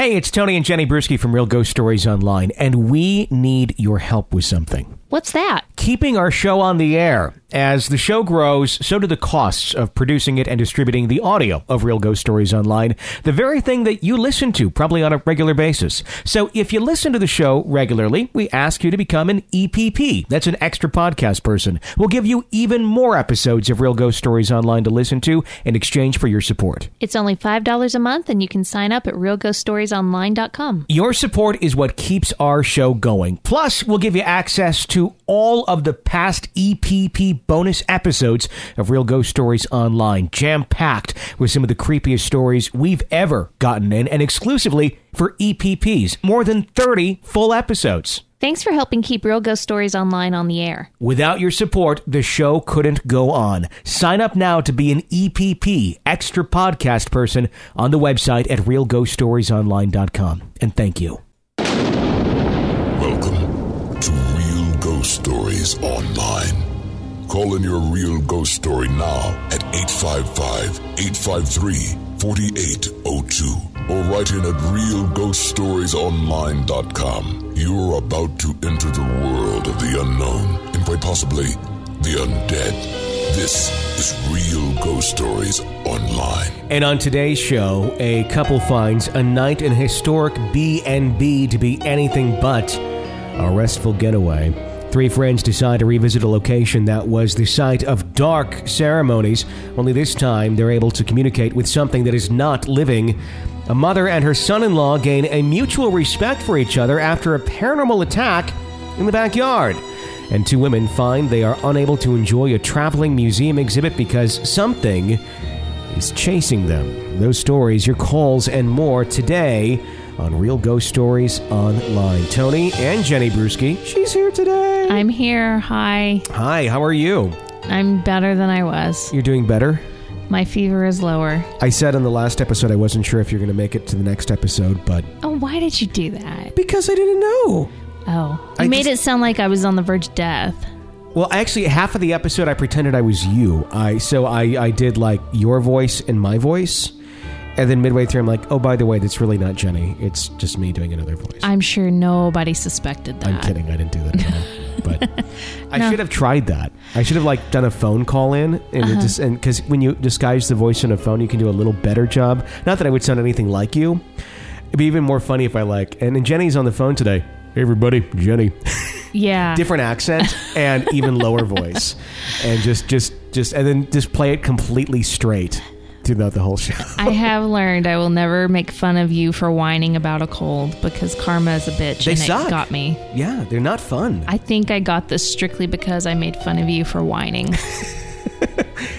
Hey, it's Tony and Jenny Brueski from Real Ghost Stories Online, and we need your help with something. What's that? Keeping our show on the air. As the show grows, so do the costs of producing it and distributing the audio of Real Ghost Stories Online, the very thing that you listen to probably on a regular basis. So if you listen to the show regularly, we ask you to become an EPP. That's an extra podcast person. We'll give you even more episodes of Real Ghost Stories Online to listen to in exchange for your support. It's only $5 a month, and you can sign up at realghoststoriesonline.com. Your support is what keeps our show going. Plus, we'll give you access to all of the past EPP bonus episodes of Real Ghost Stories Online, jam packed with some of the creepiest stories we've ever gotten in, and exclusively for EPPs. More than 30 full episodes. Thanks for helping keep Real Ghost Stories Online on the air. Without your support, the show couldn't go on. Sign up now to be an EPP, extra podcast person, on the website at realghoststoriesonline.com. And thank you. Welcome to Real Ghost Stories Online. Call in your real ghost story now at 855 853 4802 or write in at realghoststoriesonline.com. You're about to enter the world of the unknown and quite possibly the undead. This is Real Ghost Stories Online. And on today's show, a couple finds a night in historic B&B to be anything but a restful getaway. Three friends decide to revisit a location that was the site of dark ceremonies, only this time they're able to communicate with something that is not living. A mother and her son in law gain a mutual respect for each other after a paranormal attack in the backyard. And two women find they are unable to enjoy a traveling museum exhibit because something is chasing them. Those stories, your calls, and more today on Real Ghost Stories Online. Tony and Jenny Brueski, she's here today. I'm here. Hi. Hi, how are you? I'm better than I was. You're doing better? My fever is lower. I said in the last episode I wasn't sure if you're going to make it to the next episode, but Oh, why did you do that? because I didn't know. Oh, I you made just- it sound like I was on the verge of death. Well, actually, half of the episode I pretended I was you. I so I I did like your voice and my voice, and then midway through I'm like, oh, by the way, that's really not Jenny. It's just me doing another voice. I'm sure nobody suspected that. I'm kidding. I didn't do that at all. But I should have tried that. I should have like done a phone call in, and Uh-huh. it just and because when you disguise the voice on a phone, you can do a little better job. Not that I would sound anything like you. It'd be even more funny if I like. And, and Jenny's on the phone today. Hey, everybody, Jenny. Yeah. Different accent and even lower voice, and just just just and then just play it completely straight throughout the whole show. I have learned I will never make fun of you for whining about a cold because karma is a bitch They and suck. it got me. yeah, they're not fun. I think I got this strictly because I made fun of you for whining.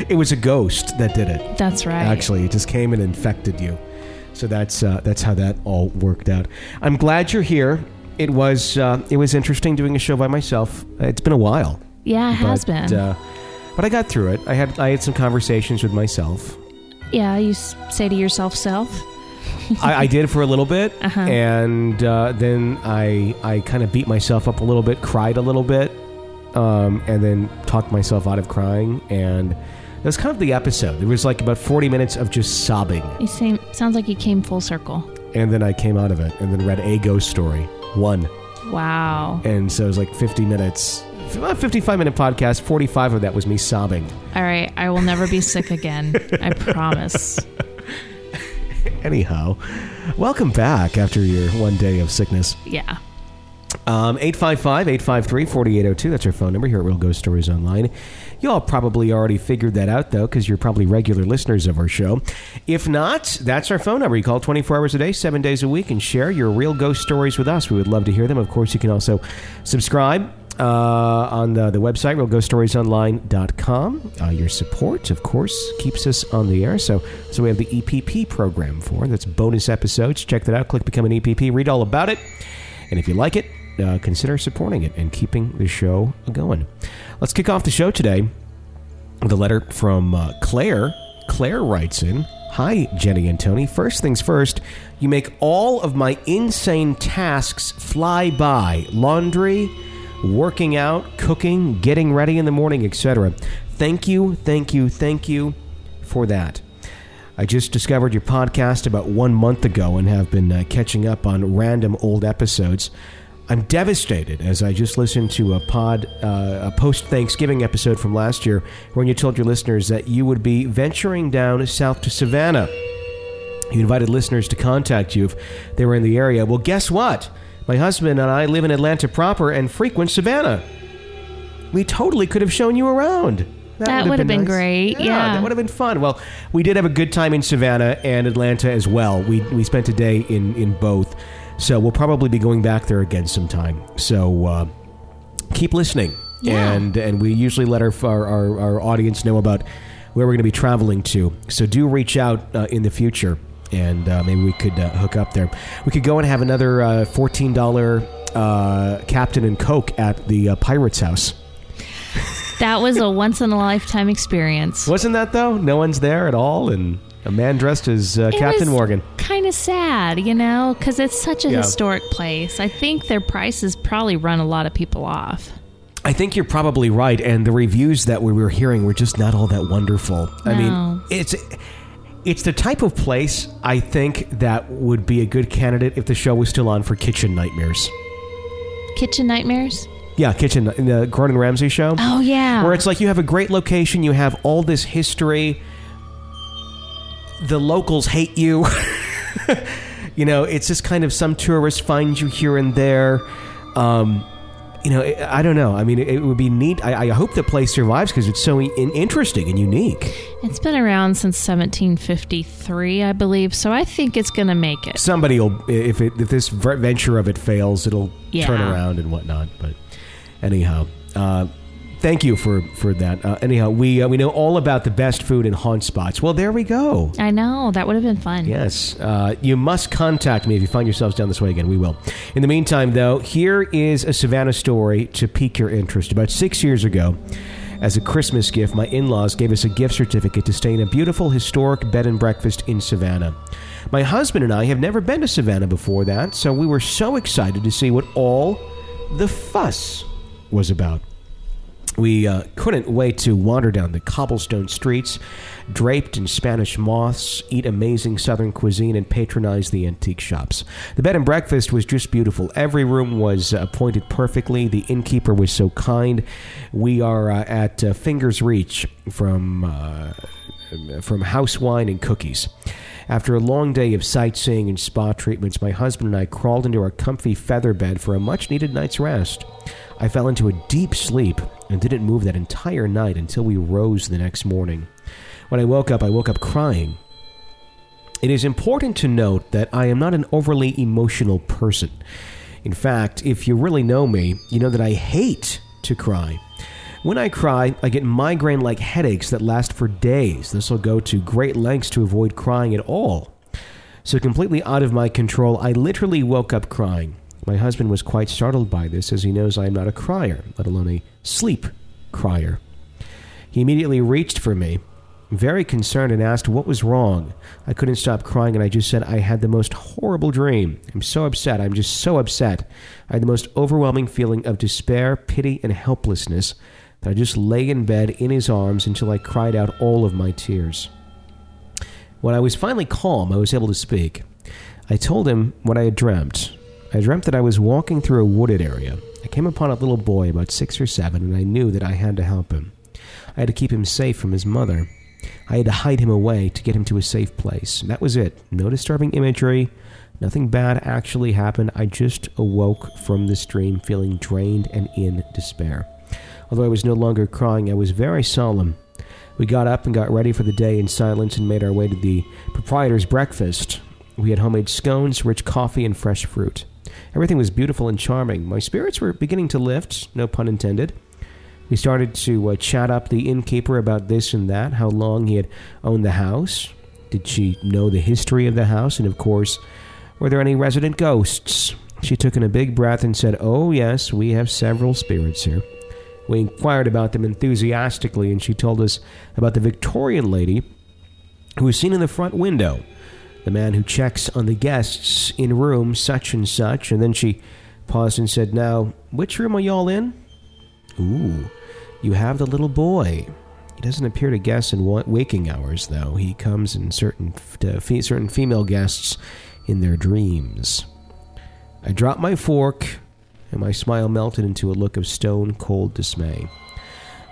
It was a ghost that did it. That's right. Actually, it just came and infected you. So that's uh, that's how that all worked out. I'm glad you're here. It was uh, it was interesting doing a show by myself. It's been a while. yeah, it has but, been. Uh, but I got through it. I had I had some conversations with myself. Yeah, you s- say to yourself, self. I, I did for a little bit, Uh-huh. and uh, then I I kind of beat myself up a little bit, cried a little bit, um, and then talked myself out of crying. And that was kind of the episode. There was like about 40 minutes of just sobbing. You seem sounds like you came full circle. And then I came out of it and then read a ghost story. One. Wow. And so it was like 50 minutes. About 55 minute podcast. 45 of that was me sobbing. All right, I will never be sick again. I promise. Anyhow, welcome back after your one day of sickness. Yeah. Um, 855 853 4802. That's our phone number here at Real Ghost Stories Online. Y'all probably already figured that out, though, because you're probably regular listeners of our show. If not, that's our phone number. You call 24 hours a day, seven days a week, and share your real ghost stories with us. We would love to hear them. Of course, you can also subscribe uh, on the, the website, realghoststoriesonline.com. Uh, your support, of course, keeps us on the air. So, so we have the EPP program for. That's bonus episodes. Check that out. Click Become an EPP. Read all about it. And if you like it, uh, consider supporting it and keeping the show going. Let's kick off the show today with a letter from uh, Claire. Claire writes in Hi, Jenny and Tony. First things first, you make all of my insane tasks fly by laundry, working out, cooking, getting ready in the morning, etc. Thank you, thank you, thank you for that. I just discovered your podcast about one month ago and have been uh, catching up on random old episodes. I'm devastated as I just listened to a pod, uh, a post Thanksgiving episode from last year, when you told your listeners that you would be venturing down south to Savannah. You invited listeners to contact you if they were in the area. Well, guess what? My husband and I live in Atlanta proper and frequent Savannah. We totally could have shown you around. That would have been great, yeah. that would have been fun. Well, we did have a good time in Savannah and Atlanta as well. We we spent a day in in both, so we'll probably be going back there again sometime. So uh, keep listening, Yeah. and and we usually let our our, our, our audience know about where we're going to be traveling to. So do reach out uh, in the future, and uh, maybe we could uh, hook up there. We could go and have another uh, fourteen dollar uh, Captain and Coke at the uh, Pirates House. That was a once in a lifetime experience. Wasn't that though? No one's there at all, and a man dressed as uh, Captain Morgan. Kind of sad, you know, because it's such a Yeah. historic place. I think their prices probably run a lot of people off. I think you're probably right, and the reviews that we were hearing were just not all that wonderful. I mean, it's it's the type of place I think that would be a good candidate if the show was still on for Kitchen Nightmares. Kitchen nightmares? Yeah, Kitchen, the Gordon Ramsay show. Oh yeah. Where it's like you have a great location, you have all this history. The locals hate you. you know, it's just kind of some tourists find you here and there. Um, you know, I don't know. I mean, it, would be neat. I, I hope the place survives because it's so in- interesting and unique. It's been around since 1753, I believe. So I think it's going to make it. Somebody will, if it, if this venture of it fails, it'll Yeah. turn around and whatnot. But anyhow, uh, thank you for for that. Uh, anyhow, we uh, we know all about the best food and haunt spots. Well, there we go. I know that would have been fun. Yes, uh, you must contact me if you find yourselves down this way again. We will. In the meantime, though, here is a Savannah story to pique your interest. About six years ago, as a Christmas gift, my in laws gave us a gift certificate to stay in a beautiful historic bed and breakfast in Savannah. My husband and I have never been to Savannah before that, so we were so excited to see what all the fuss was about. We uh, couldn't wait to wander down the cobblestone streets, draped in Spanish moss, eat amazing southern cuisine, and patronize the antique shops. The bed and breakfast was just beautiful. Every room was uh, appointed perfectly. The innkeeper was so kind. We are uh, at uh, fingers reach from uh, from house wine and cookies. After a long day of sightseeing and spa treatments, my husband and I crawled into our comfy feather bed for a much needed night's rest. I fell into a deep sleep and didn't move that entire night until we rose the next morning. When I woke up, I woke up crying. It is important to note that I am not an overly emotional person. In fact, if you really know me, you know that I hate to cry. When I cry, I get migraine like headaches that last for days. This will go to great lengths to avoid crying at all. So, completely out of my control, I literally woke up crying. My husband was quite startled by this, as he knows I am not a crier, let alone a sleep crier. He immediately reached for me, very concerned, and asked what was wrong. I couldn't stop crying, and I just said I had the most horrible dream. I'm so upset. I'm just so upset. I had the most overwhelming feeling of despair, pity, and helplessness that I just lay in bed in his arms until I cried out all of my tears. When I was finally calm, I was able to speak. I told him what I had dreamt. I dreamt that I was walking through a wooded area. I came upon a little boy about six or seven, and I knew that I had to help him. I had to keep him safe from his mother. I had to hide him away to get him to a safe place. That was it. No disturbing imagery. Nothing bad actually happened. I just awoke from this dream feeling drained and in despair. Although I was no longer crying, I was very solemn. We got up and got ready for the day in silence and made our way to the proprietor's breakfast. We had homemade scones, rich coffee, and fresh fruit. Everything was beautiful and charming. My spirits were beginning to lift, no pun intended. We started to uh, chat up the innkeeper about this and that, how long he had owned the house. Did she know the history of the house? And of course, were there any resident ghosts? She took in a big breath and said, Oh, yes, we have several spirits here. We inquired about them enthusiastically, and she told us about the Victorian lady who was seen in the front window, the man who checks on the guests in room such and such. And then she paused and said, Now, which room are y'all in? Ooh, you have the little boy. He doesn't appear to guess in wa- waking hours, though. He comes in certain fe- certain female guests in their dreams. I dropped my fork, and my smile melted into a look of stone cold dismay.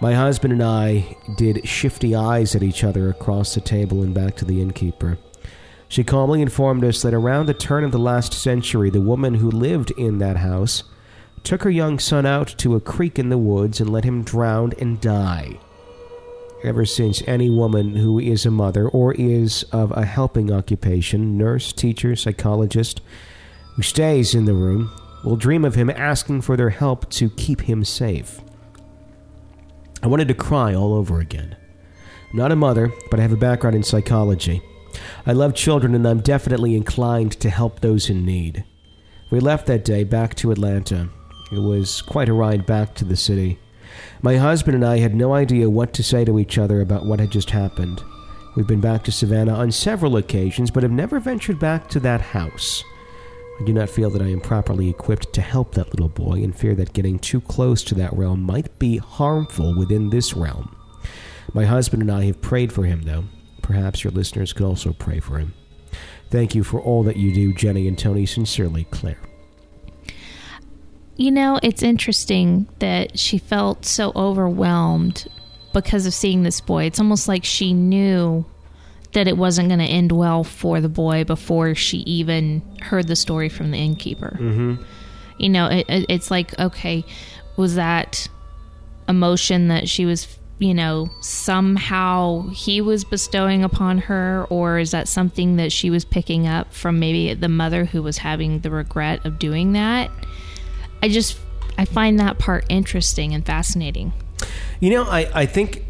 My husband and I did shifty eyes at each other across the table and back to the innkeeper. She calmly informed us that around the turn of the last century, the woman who lived in that house took her young son out to a creek in the woods and let him drown and die. Ever since, any woman who is a mother or is of a helping occupation, nurse, teacher, psychologist, who stays in the room, will dream of him asking for their help to keep him safe. I wanted to cry all over again. I'm not a mother, but I have a background in psychology. I love children and I'm definitely inclined to help those in need. We left that day back to Atlanta. It was quite a ride back to the city. My husband and I had no idea what to say to each other about what had just happened. We've been back to Savannah on several occasions, but have never ventured back to that house. I do not feel that I am properly equipped to help that little boy and fear that getting too close to that realm might be harmful within this realm. My husband and I have prayed for him, though. Perhaps your listeners could also pray for him. Thank you for all that you do, Jenny and Tony. Sincerely, Claire. You know, it's interesting that she felt so overwhelmed because of seeing this boy. It's almost like she knew that it wasn't going to end well for the boy before she even heard the story from the innkeeper. Mm-hmm. You know, it, it, it's like, okay, was that emotion that she was, you know, somehow he was bestowing upon her, or is that something that she was picking up from maybe the mother who was having the regret of doing that? I just, I find that part interesting and fascinating. You know, I, I think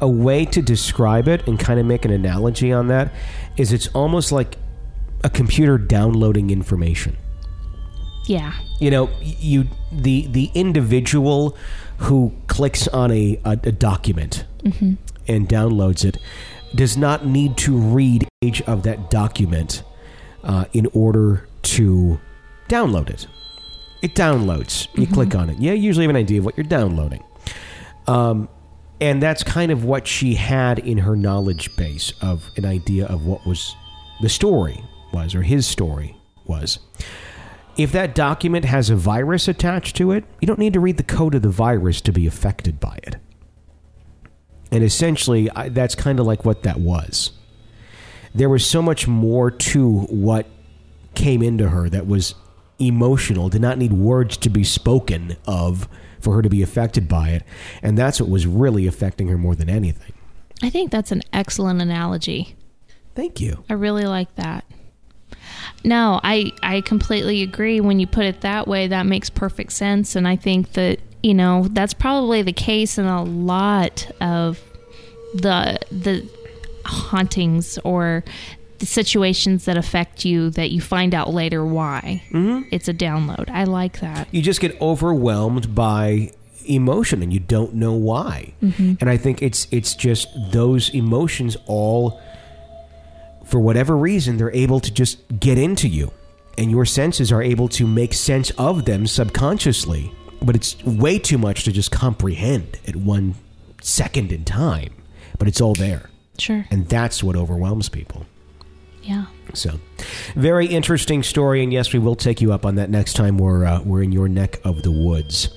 a way to describe it and kind of make an analogy on that is it's almost like a computer downloading information. Yeah. You know, you the the individual who clicks on a a, a document and downloads it does not need to read each of that document uh, in order to download it. It downloads. You click on it. Yeah, you usually have an idea of what you're downloading. Um, and that's kind of what she had in her knowledge base of an idea of what was the story was or his story was. If that document has a virus attached to it, you don't need to read the code of the virus to be affected by it. And essentially, I, that's kind of like what that was. There was so much more to what came into her that was emotional, did not need words to be spoken of for her to be affected by it. And that's what was really affecting her more than anything. I think that's an excellent analogy. Thank you. I really like that. No, I I completely agree when you put it that way. That makes perfect sense and I think that, you know, that's probably the case in a lot of the the hauntings or the situations that affect you that you find out later why. Mm-hmm. It's a download. I like that. You just get overwhelmed by emotion and you don't know why. And I think it's it's just those emotions all for whatever reason they're able to just get into you and your senses are able to make sense of them subconsciously. But it's way too much to just comprehend at one second in time. But it's all there. Sure. And that's what overwhelms people. Yeah. So, very interesting story, and yes, we will take you up on that next time we're uh, we're in your neck of the woods.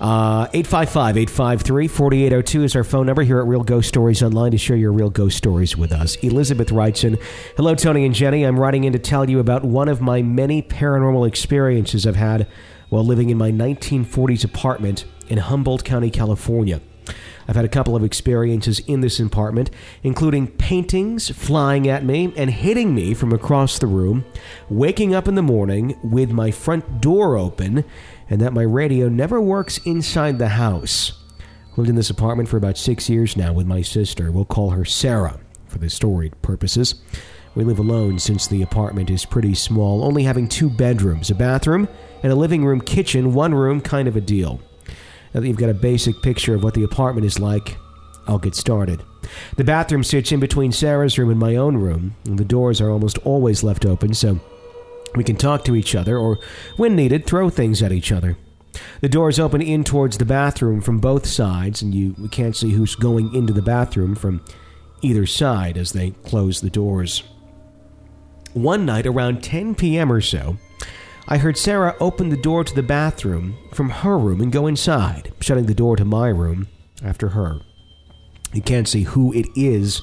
Uh, 855-853-4802 is our phone number here at Real Ghost Stories Online to share your real ghost stories with us. Elizabeth writes in, Hello, Tony and Jenny. I'm writing in to tell you about one of my many paranormal experiences I've had while living in my 1940s apartment in Humboldt County, California. I've had a couple of experiences in this apartment, including paintings flying at me and hitting me from across the room, waking up in the morning with my front door open, and that my radio never works inside the house. Lived in this apartment for about six years now with my sister. We'll call her Sarah for the story purposes. We live alone since the apartment is pretty small, only having two bedrooms, a bathroom, and a living room kitchen, one room kind of a deal. Now that you've got a basic picture of what the apartment is like, I'll get started. The bathroom sits in between Sarah's room and my own room, and the doors are almost always left open so we can talk to each other or, when needed, throw things at each other. The doors open in towards the bathroom from both sides, and you can't see who's going into the bathroom from either side as they close the doors. One night around 10 p.m. or so, I heard Sarah open the door to the bathroom from her room and go inside, shutting the door to my room after her. You can't see who it is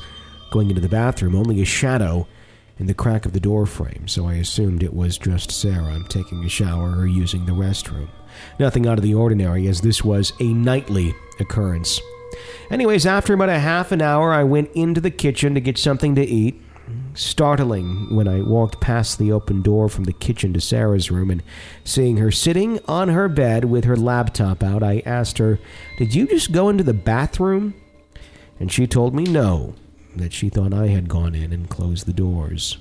going into the bathroom, only a shadow in the crack of the door frame, so I assumed it was just Sarah taking a shower or using the restroom. Nothing out of the ordinary, as this was a nightly occurrence. Anyways, after about a half an hour, I went into the kitchen to get something to eat. Startling when I walked past the open door from the kitchen to Sarah's room and seeing her sitting on her bed with her laptop out, I asked her, Did you just go into the bathroom? And she told me no, that she thought I had gone in and closed the doors.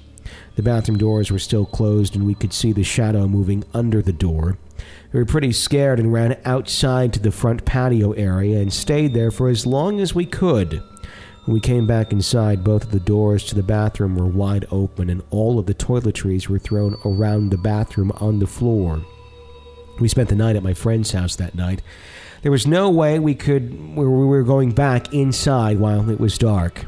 The bathroom doors were still closed, and we could see the shadow moving under the door. We were pretty scared and ran outside to the front patio area and stayed there for as long as we could. When we came back inside, both of the doors to the bathroom were wide open, and all of the toiletries were thrown around the bathroom on the floor. We spent the night at my friend's house that night. There was no way we could we were going back inside while it was dark.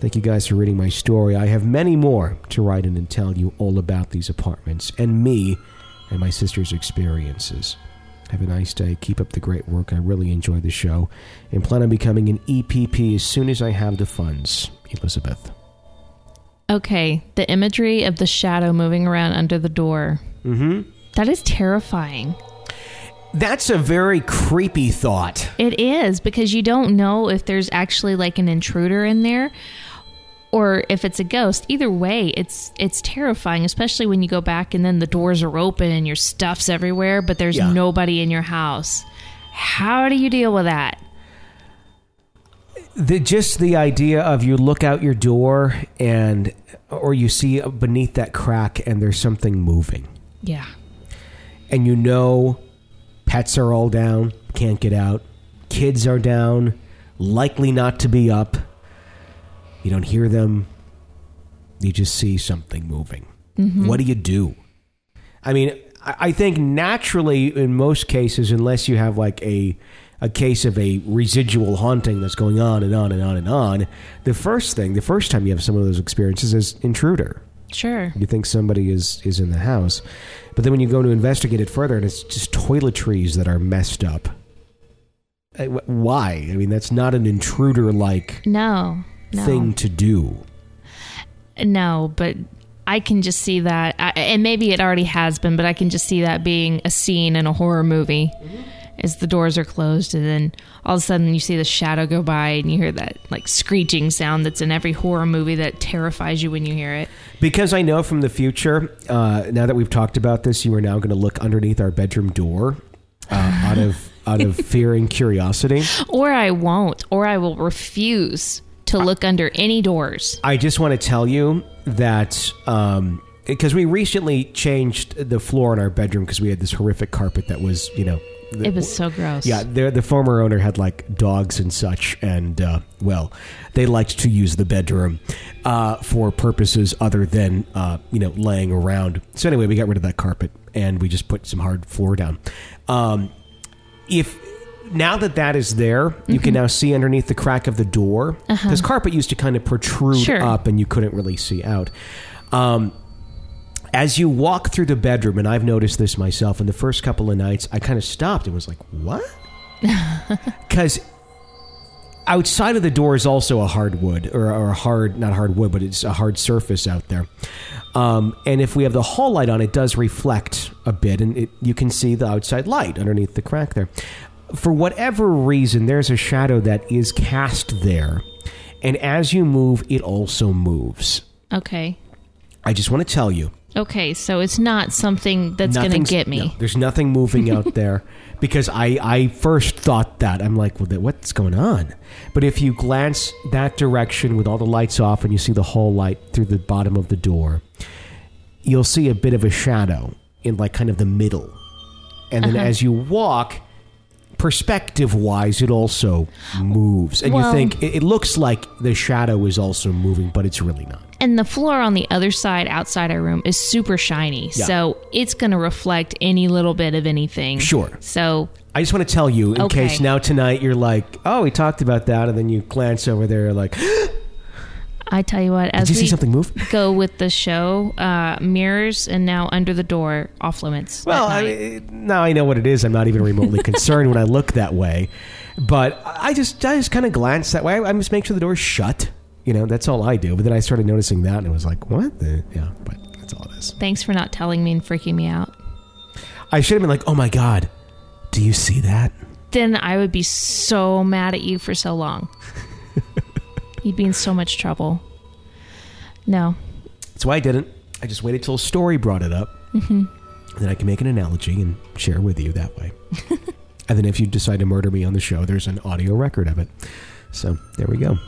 Thank you guys for reading my story. I have many more to write in and tell you all about these apartments and me and my sister's experiences. Have a nice day. Keep up the great work. I really enjoy the show and plan on becoming an EPP as soon as I have the funds. Elizabeth. Okay, the imagery of the shadow moving around under the door. Mm-hmm. That is terrifying. That's a very creepy thought. It is because you don't know if there's actually like an intruder in there or if it's a ghost. Either way, it's it's terrifying, especially when you go back and then the doors are open and your stuff's everywhere, but there's Yeah. nobody in your house. How do you deal with that? the just the idea of you look out your door and or you see beneath that crack and there's something moving Yeah. and you know pets are all down can't get out kids are down likely not to be up you don't hear them you just see something moving what do you do i mean I think naturally, in most cases, unless you have like a a case of a residual haunting that's going on and on and on and on, the first thing, the first time you have some of those experiences is intruder. Sure. You think somebody is is in the house, but then when you go to investigate it further, and it's just toiletries that are messed up. Uh, Why? I mean, that's not an intruder like No. No. thing to do. No, but I can just see that, I, and maybe it already has been, but I can just see that being a scene in a horror movie. As the doors are closed, and then all of a sudden you see the shadow go by, and you hear that like screeching sound that's in every horror movie that terrifies you when you hear it. Because I know from the future, uh, now that we've talked about this, you are now going to look underneath our bedroom door uh, out of out of fear and curiosity. Or I won't, or I will refuse to look under any doors. I just want to tell you that um, because we recently changed the floor in our bedroom because we had this horrific carpet that was, you know, the- It was so gross. yeah, the the former owner had like dogs and such, and uh, well, they liked to use the bedroom uh, for purposes other than uh, you know laying around. So anyway, we got rid of that carpet and we just put some hard floor down. Um, if now that that is there, you can now see underneath the crack of the door because carpet used to kind of protrude Sure. up and you couldn't really see out. Um, as you walk through the bedroom, and I've noticed this myself in the first couple of nights, I kind of stopped and was like, "What?" Because outside of the door is also a hardwood or, or a hard, not hardwood, but it's a hard surface out there. Um, and if we have the hall light on, it does reflect a bit, and it, you can see the outside light underneath the crack there. For whatever reason, there's a shadow that is cast there, and as you move, it also moves. Okay. I just want to tell you, Okay, so it's not something that's going to get me. no, there's nothing moving out there because I, I first thought that I'm like, well, what's going on? But if you glance that direction with all the lights off and you see the hall light through the bottom of the door, you'll see a bit of a shadow in like kind of the middle, and then Uh-huh. as you walk perspective wise, it also moves, and Well- you think it, it looks like the shadow is also moving, but it's really not. And the floor on the other side outside our room is super shiny. Yeah. So it's going to reflect any little bit of anything. Sure. So I just want to tell you, in Okay. case now tonight you're like, oh, we talked about that, and then you glance over there, like, I tell you what, as you we see something move? go with the show, uh, mirrors and now under the door off limits. Well, I mean, now I know what it is. I'm not even remotely concerned when I look that way, but I just, I just kind of glance that way. I just make sure the door's shut. You know, that's all I do. But then I started noticing that, and it was like, what? The? Yeah, but that's all it is. Thanks for not telling me and freaking me out. I should have been like, oh my god, do you see that? Then I would be so mad at you for so long. You'd be in so much trouble. No. That's why I didn't. I just waited till a story brought it up. Mm-hmm. Then I can make an analogy and share with you that way. and then if you decide to murder me on the show, there's an audio record of it. So there we go.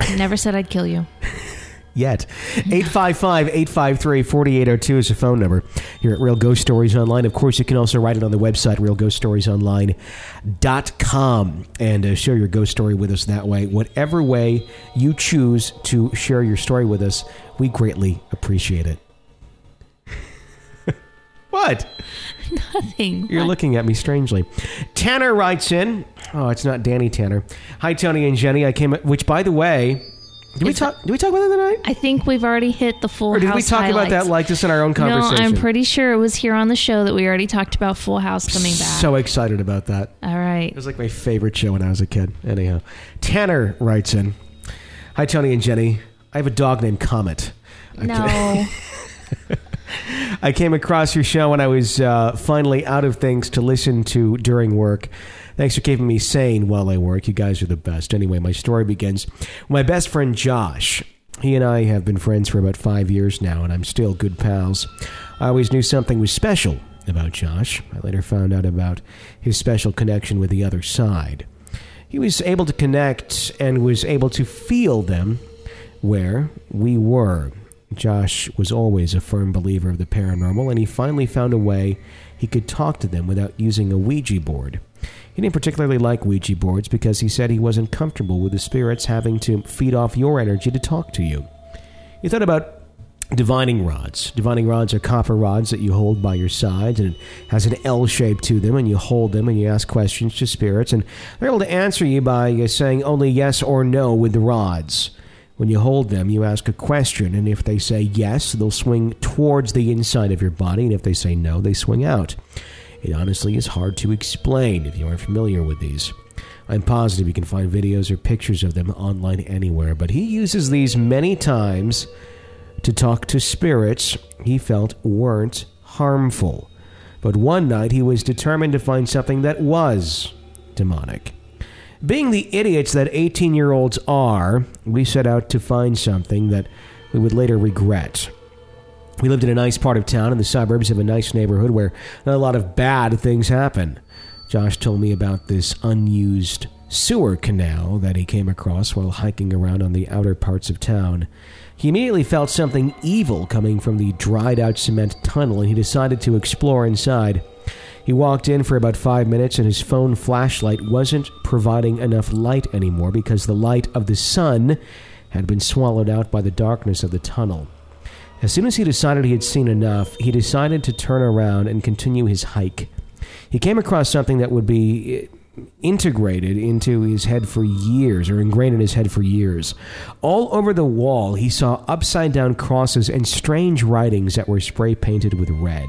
I Never said I'd kill you. Yet. 855 853 4802 is the phone number here at Real Ghost Stories Online. Of course, you can also write it on the website, realghoststoriesonline.com, and uh, share your ghost story with us that way. Whatever way you choose to share your story with us, we greatly appreciate it. what? Nothing. You're looking at me strangely. Tanner writes in. Oh, it's not Danny Tanner. Hi, Tony and Jenny. I came. Which, by the way, did we talk? Did we talk about that tonight? I think we've already hit the full Or did house we talk about that like just in our own conversation? No. I'm pretty sure it was here on the show that we already talked about Full House coming back. So excited about that. All right. It was like my favorite show when I was a kid. Anyhow, Tanner writes in. Hi, Tony and Jenny. I have a dog named Comet. I'm No. I came across your show when I was uh, finally out of things to listen to during work. Thanks for keeping me sane while I work. You guys are the best. Anyway, my story begins. My best friend Josh. He and I have been friends for about five years now, and I'm still good pals. I always knew something was special about Josh. I later found out about his special connection with the other side. He was able to connect and was able to feel them where we were. Josh was always a firm believer of the paranormal, and he finally found a way he could talk to them without using a Ouija board. He didn't particularly like Ouija boards because he said he wasn't comfortable with the spirits having to feed off your energy to talk to you. He thought about divining rods. Divining rods are copper rods that you hold by your sides, and it has an L shape to them, and you hold them and you ask questions to spirits, and they're able to answer you by uh, saying only yes or no with the rods. When you hold them, you ask a question, and if they say yes, they'll swing towards the inside of your body, and if they say no, they swing out. It honestly is hard to explain if you aren't familiar with these. I'm positive you can find videos or pictures of them online anywhere, but he uses these many times to talk to spirits he felt weren't harmful. But one night he was determined to find something that was demonic. Being the idiots that 18 year olds are, we set out to find something that we would later regret. We lived in a nice part of town in the suburbs of a nice neighborhood where not a lot of bad things happen. Josh told me about this unused sewer canal that he came across while hiking around on the outer parts of town. He immediately felt something evil coming from the dried out cement tunnel and he decided to explore inside. He walked in for about five minutes and his phone flashlight wasn't providing enough light anymore because the light of the sun had been swallowed out by the darkness of the tunnel. As soon as he decided he had seen enough, he decided to turn around and continue his hike. He came across something that would be eh, integrated into his head for years, or ingrained in his head for years. All over the wall, he saw upside down crosses and strange writings that were spray painted with red.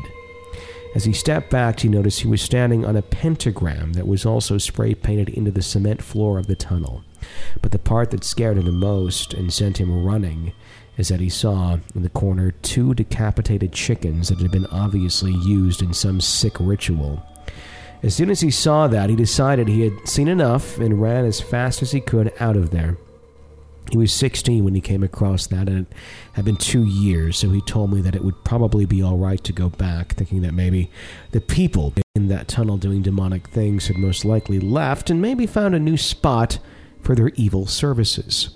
As he stepped back, he noticed he was standing on a pentagram that was also spray painted into the cement floor of the tunnel. But the part that scared him the most and sent him running is that he saw in the corner two decapitated chickens that had been obviously used in some sick ritual. As soon as he saw that, he decided he had seen enough and ran as fast as he could out of there. He was 16 when he came across that, and it had been two years, so he told me that it would probably be all right to go back, thinking that maybe the people in that tunnel doing demonic things had most likely left and maybe found a new spot for their evil services.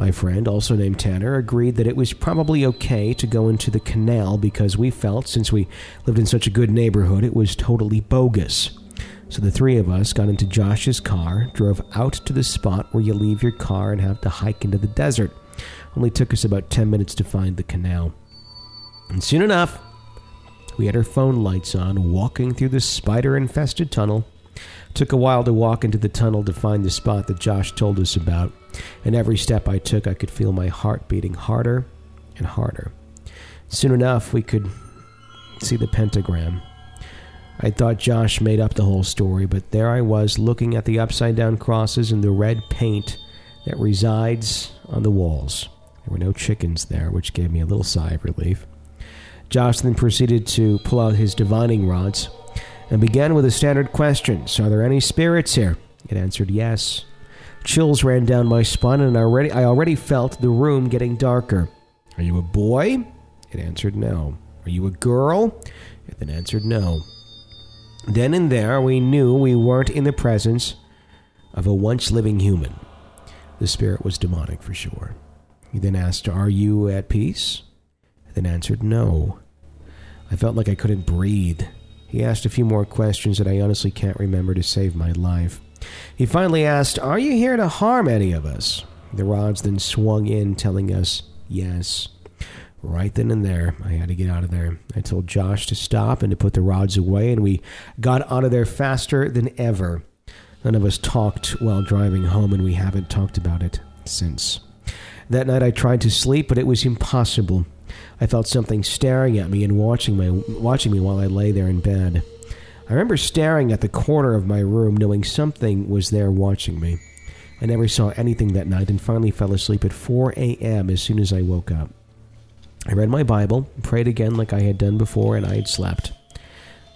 My friend, also named Tanner, agreed that it was probably okay to go into the canal because we felt, since we lived in such a good neighborhood, it was totally bogus. So the three of us got into Josh's car, drove out to the spot where you leave your car and have to hike into the desert. Only took us about 10 minutes to find the canal. And soon enough, we had our phone lights on, walking through the spider infested tunnel. Took a while to walk into the tunnel to find the spot that Josh told us about, and every step I took, I could feel my heart beating harder and harder. Soon enough, we could see the pentagram. I thought Josh made up the whole story, but there I was looking at the upside down crosses and the red paint that resides on the walls. There were no chickens there, which gave me a little sigh of relief. Josh then proceeded to pull out his divining rods and began with a standard question Are there any spirits here? It answered yes. Chills ran down my spine, and already, I already felt the room getting darker. Are you a boy? It answered no. Are you a girl? It then answered no. Then and there, we knew we weren't in the presence of a once living human. The spirit was demonic for sure. He then asked, Are you at peace? I then answered, No. I felt like I couldn't breathe. He asked a few more questions that I honestly can't remember to save my life. He finally asked, Are you here to harm any of us? The rods then swung in, telling us, Yes. Right then and there, I had to get out of there. I told Josh to stop and to put the rods away, and we got out of there faster than ever. None of us talked while driving home, and we haven't talked about it since. That night I tried to sleep, but it was impossible. I felt something staring at me and watching, my, watching me while I lay there in bed. I remember staring at the corner of my room, knowing something was there watching me. I never saw anything that night and finally fell asleep at 4 a.m. as soon as I woke up. I read my Bible, prayed again like I had done before, and I had slept.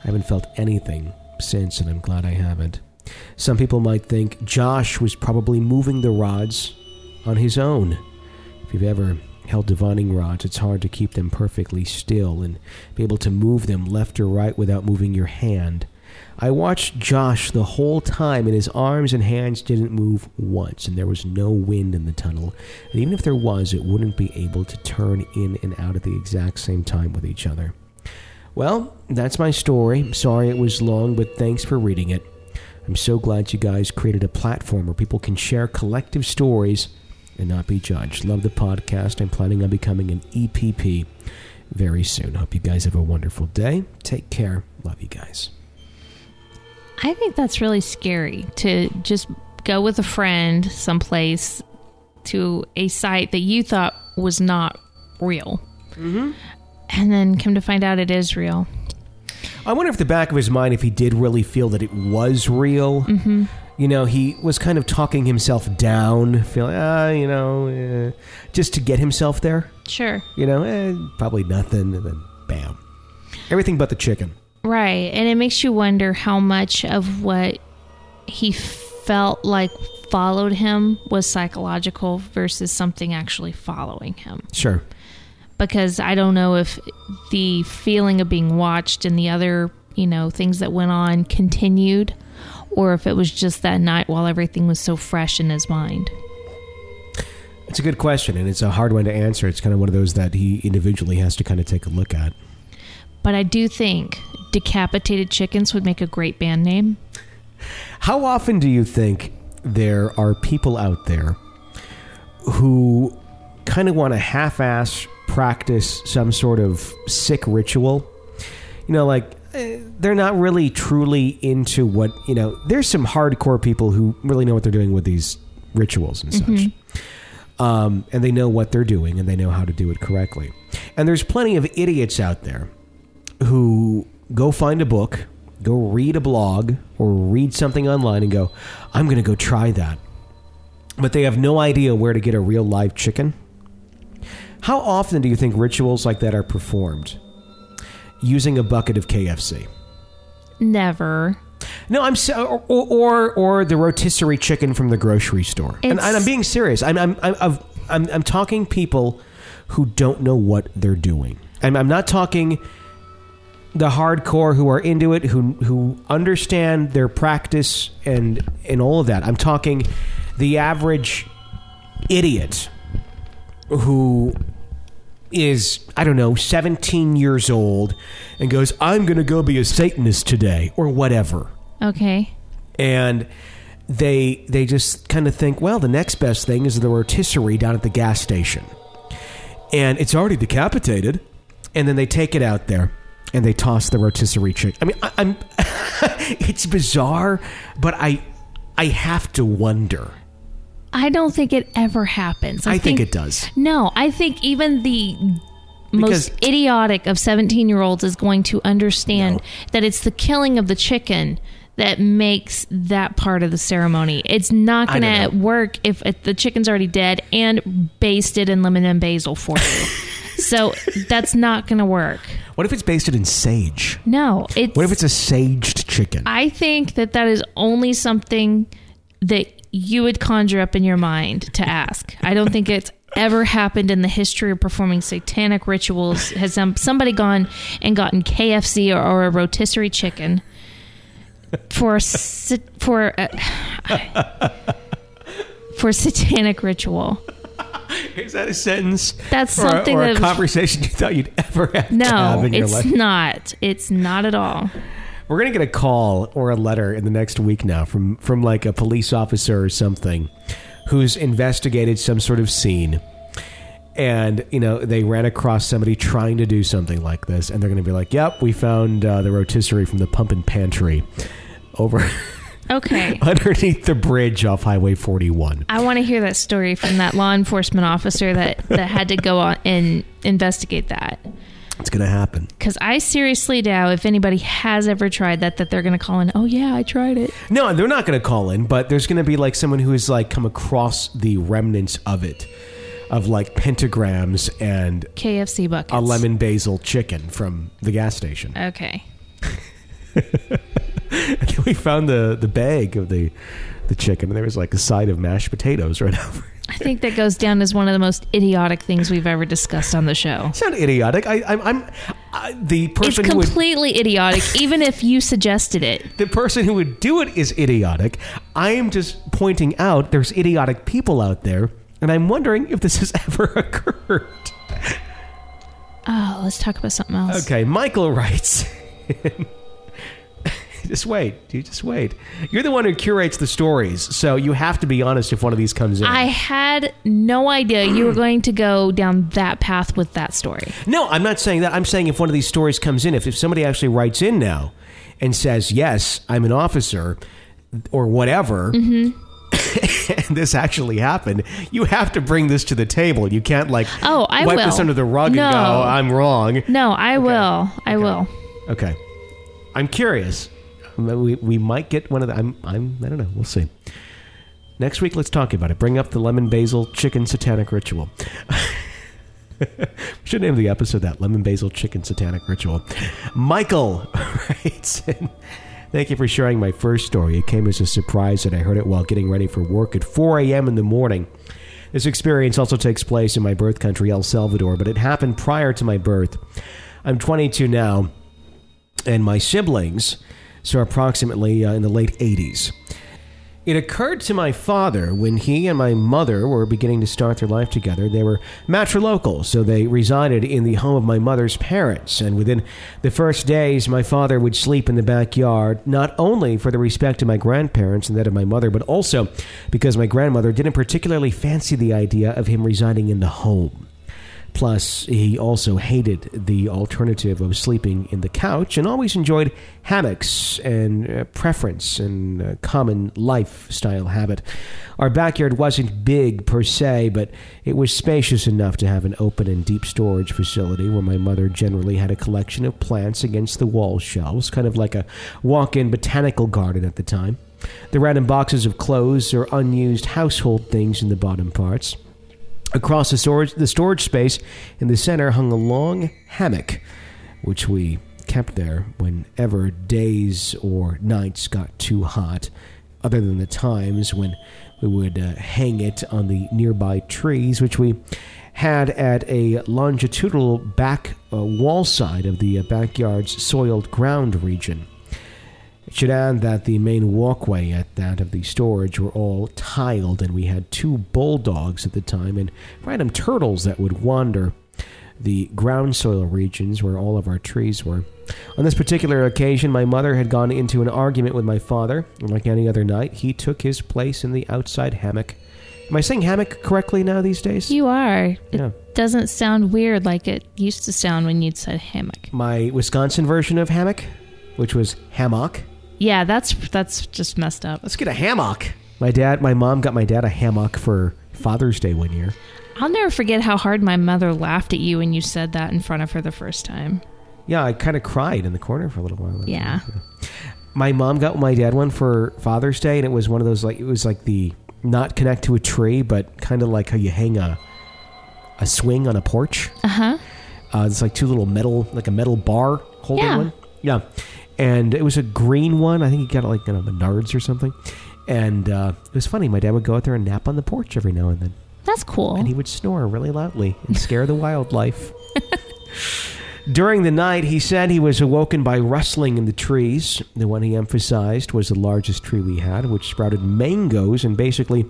I haven't felt anything since, and I'm glad I haven't. Some people might think Josh was probably moving the rods on his own. If you've ever held divining rods, it's hard to keep them perfectly still and be able to move them left or right without moving your hand. I watched Josh the whole time, and his arms and hands didn't move once, and there was no wind in the tunnel. And even if there was, it wouldn't be able to turn in and out at the exact same time with each other. Well, that's my story. Sorry it was long, but thanks for reading it. I'm so glad you guys created a platform where people can share collective stories and not be judged. Love the podcast. I'm planning on becoming an EPP very soon. Hope you guys have a wonderful day. Take care. Love you guys. I think that's really scary to just go with a friend someplace to a site that you thought was not real. Mm-hmm. And then come to find out it is real. I wonder if the back of his mind, if he did really feel that it was real. Mm-hmm. You know, he was kind of talking himself down, feeling, ah, you know, eh, just to get himself there. Sure. You know, eh, probably nothing. And then, bam. Everything but the chicken. Right. And it makes you wonder how much of what he felt like followed him was psychological versus something actually following him. Sure. Because I don't know if the feeling of being watched and the other, you know, things that went on continued or if it was just that night while everything was so fresh in his mind. It's a good question, and it's a hard one to answer. It's kind of one of those that he individually has to kind of take a look at. But I do think Decapitated Chickens would make a great band name. How often do you think there are people out there who kind of want to half ass practice some sort of sick ritual? You know, like they're not really truly into what, you know, there's some hardcore people who really know what they're doing with these rituals and such. Um, and they know what they're doing and they know how to do it correctly. And there's plenty of idiots out there who go find a book, go read a blog, or read something online and go, I'm going to go try that. But they have no idea where to get a real live chicken. How often do you think rituals like that are performed? Using a bucket of KFC. Never. No, I'm so, or, or or the rotisserie chicken from the grocery store. And, and I'm being serious. I'm I'm I'm, I'm I'm I'm talking people who don't know what they're doing. I'm I'm not talking the hardcore who are into it, who who understand their practice and and all of that. I'm talking the average idiot who is I don't know 17 years old and goes I'm going to go be a satanist today or whatever. Okay. and they they just kind of think, well, the next best thing is the rotisserie down at the gas station, and it's already decapitated, and then they take it out there and they toss the rotisserie chicken. I mean, I, I'm it's bizarre, but I I have to wonder. I don't think it ever happens. I, think, it does. No, I think even the Because- most idiotic of 17 year olds is going to understand No. that it's the killing of the chicken that makes that part of the ceremony. It's not going to work if, if the chicken's already dead and basted in lemon and basil for you. so that's not going to work. What if it's basted in sage? No, it's. What if it's a saged chicken? I think that that is only something that you would conjure up in your mind to ask. I don't think it's ever happened in the history of performing satanic rituals. Has somebody gone and gotten KFC or, or a rotisserie chicken for for a, for a satanic ritual? Is that a sentence? That's or, something or a that- conversation you thought you'd ever have to No, have it's not. It's not at all. We're gonna get a call or a letter in the next week now from from like a police officer or something who's investigated some sort of scene. And you know they ran across somebody trying to do something like this, and they're going to be like, "Yep, we found uh, the rotisserie from the pump and pantry over Okay. underneath the bridge off Highway 41." I want to hear that story from that law enforcement officer that, that had to go on and investigate that. It's going to happen. Because I seriously doubt if anybody has ever tried that, that they're going to call in, oh, yeah, I tried it. No, they're not going to call in, but there's going to be like someone who has like come across the remnants of it, of like pentagrams and KFC buckets. a lemon basil chicken from the gas station. Okay. we found the the bag of the the chicken, and there was like a side of mashed potatoes right over. I think that goes down as one of the most idiotic things we've ever discussed on the show. It's not idiotic. I, I'm, I'm I, the It's person who would completely idiotic, even if you suggested it. the person who would do it is idiotic. I am just pointing out there's idiotic people out there, and I'm wondering if this has ever occurred. Oh, let's talk about something else. Okay, Michael writes. just wait. You just wait. You're the one who curates the stories, so you have to be honest if one of these comes in. I had no idea you were going to go down that path with that story. no, I'm not saying that. I'm saying if one of these stories comes in, if, if somebody actually writes in now and says, "Yes, I'm an officer," or whatever. Mm-hmm. and this actually happened. You have to bring this to the table. You can't like Oh, I wipe will. this under the rug No. and go, "I'm wrong." No, I will. I will. Okay. I'm curious. We, we might get one of the. I'm, I'm. I don't know. We'll see. Next week, let's talk about it. Bring up the lemon basil chicken satanic ritual. we should name the episode that lemon basil chicken satanic ritual. Michael writes in, Thank you for sharing my first story. It came as a surprise that I heard it while getting ready for work at 4 a.m. in the morning. This experience also takes place in my birth country, El Salvador, but it happened prior to my birth. I'm 22 now, and my siblings, so approximately uh, in the late 80s. It occurred to my father when he and my mother were beginning to start their life together. They were matrilocal, so they resided in the home of my mother's parents. And within the first days, my father would sleep in the backyard, not only for the respect of my grandparents and that of my mother, but also because my grandmother didn't particularly fancy the idea of him residing in the home. Plus, he also hated the alternative of sleeping in the couch and always enjoyed hammocks and uh, preference and uh, common lifestyle habit. Our backyard wasn't big per se, but it was spacious enough to have an open and deep storage facility where my mother generally had a collection of plants against the wall shelves, kind of like a walk in botanical garden at the time. The random boxes of clothes or unused household things in the bottom parts. Across the storage, the storage space in the center hung a long hammock, which we kept there whenever days or nights got too hot, other than the times when we would uh, hang it on the nearby trees, which we had at a longitudinal back uh, wall side of the uh, backyard's soiled ground region. It should add that the main walkway at that of the storage were all tiled, and we had two bulldogs at the time and random turtles that would wander the ground soil regions where all of our trees were. On this particular occasion, my mother had gone into an argument with my father, and like any other night, he took his place in the outside hammock. Am I saying hammock correctly now these days? You are. It Yeah. doesn't sound weird like it used to sound when you'd said hammock. My Wisconsin version of hammock, which was hammock. Yeah, that's that's just messed up. Let's get a hammock. My dad, my mom got my dad a hammock for Father's Day one year. I'll never forget how hard my mother laughed at you when you said that in front of her the first time. Yeah, I kind of cried in the corner for a little while. Yeah. My mom got my dad one for Father's Day, and it was one of those like it was like the not connect to a tree, but kind of like how you hang a a swing on a porch. Uh-huh. Uh, it's like two little metal, like a metal bar holding Yeah. one. Yeah, and it was a green one. I think he got it like in a Menards or something. And uh, it was funny. My dad would go out there and nap on the porch every now and then, That's cool. and he would snore really loudly and scare the wildlife. During the night, he said he was awoken by rustling in the trees. The one he emphasized was the largest tree we had, which sprouted mangoes and basically